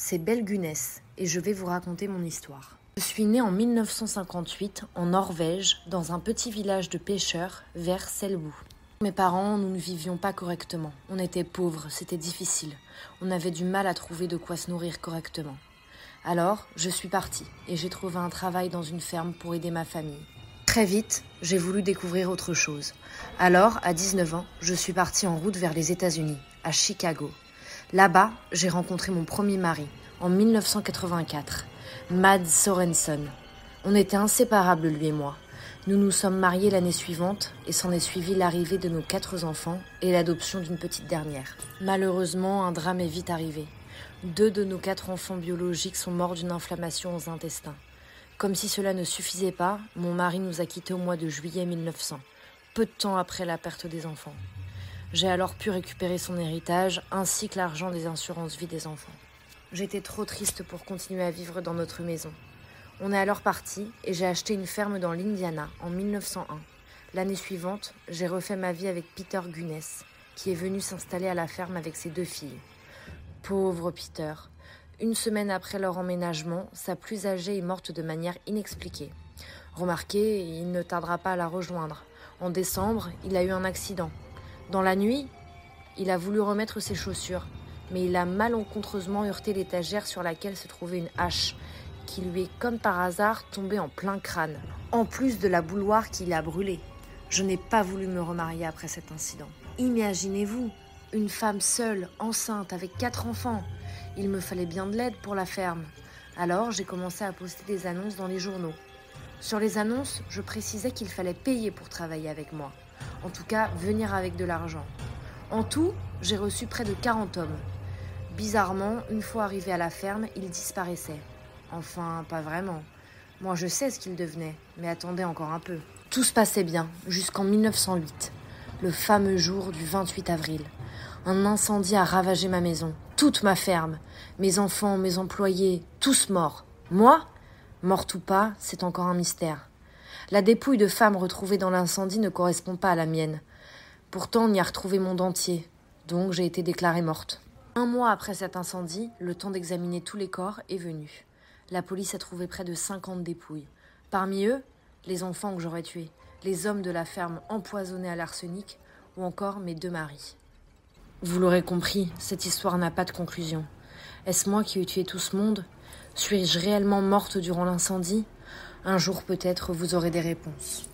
c'est Belgunès et je vais vous raconter mon histoire. Je suis née en 1958 en Norvège, dans un petit village de pêcheurs vers Selbu. Mes parents, nous ne vivions pas correctement. On était pauvres, c'était difficile. On avait du mal à trouver de quoi se nourrir correctement. Alors, je suis partie et j'ai trouvé un travail dans une ferme pour aider ma famille. Très vite, j'ai voulu découvrir autre chose. Alors, à 19 ans, je suis partie en route vers les États-Unis, à Chicago. Là-bas, j'ai rencontré mon premier mari, en 1984, Mads Sorensen. On était inséparables, lui et moi. Nous nous sommes mariés l'année suivante et s'en est suivi l'arrivée de nos quatre enfants et l'adoption d'une petite dernière. Malheureusement, un drame est vite arrivé. Deux de nos quatre enfants biologiques sont morts d'une inflammation aux intestins. Comme si cela ne suffisait pas, mon mari nous a quittés au mois de juillet 1900, peu de temps après la perte des enfants. J'ai alors pu récupérer son héritage ainsi que l'argent des assurances vie des enfants. J'étais trop triste pour continuer à vivre dans notre maison. On est alors parti et j'ai acheté une ferme dans l'Indiana en 1901. L'année suivante, j'ai refait ma vie avec Peter Gunness, qui est venu s'installer à la ferme avec ses deux filles. Pauvre Peter. Une semaine après leur emménagement, sa plus âgée est morte de manière inexpliquée. Remarquez, il ne tardera pas à la rejoindre. En décembre, il a eu un accident. Dans la nuit, il a voulu remettre ses chaussures, mais il a malencontreusement heurté l'étagère sur laquelle se trouvait une hache, qui lui est comme par hasard tombée en plein crâne, en plus de la bouloire qui l'a brûlée. Je n'ai pas voulu me remarier après cet incident. Imaginez-vous, une femme seule, enceinte, avec quatre enfants. Il me fallait bien de l'aide pour la ferme. Alors j'ai commencé à poster des annonces dans les journaux. Sur les annonces, je précisais qu'il fallait payer pour travailler avec moi. En tout cas, venir avec de l'argent. En tout, j'ai reçu près de 40 hommes. Bizarrement, une fois arrivé à la ferme, ils disparaissaient. Enfin, pas vraiment. Moi, je sais ce qu'il devenait, mais attendez encore un peu. Tout se passait bien, jusqu'en 1908, le fameux jour du 28 avril. Un incendie a ravagé ma maison, toute ma ferme, mes enfants, mes employés, tous morts. Moi Morte ou pas, c'est encore un mystère. La dépouille de femme retrouvée dans l'incendie ne correspond pas à la mienne. Pourtant, on y a retrouvé mon dentier, donc j'ai été déclarée morte. Un mois après cet incendie, le temps d'examiner tous les corps est venu. La police a trouvé près de 50 dépouilles. Parmi eux, les enfants que j'aurais tués, les hommes de la ferme empoisonnés à l'arsenic, ou encore mes deux maris. Vous l'aurez compris, cette histoire n'a pas de conclusion. Est-ce moi qui ai tué tout ce monde? Suis-je réellement morte durant l'incendie? Un jour peut-être vous aurez des réponses.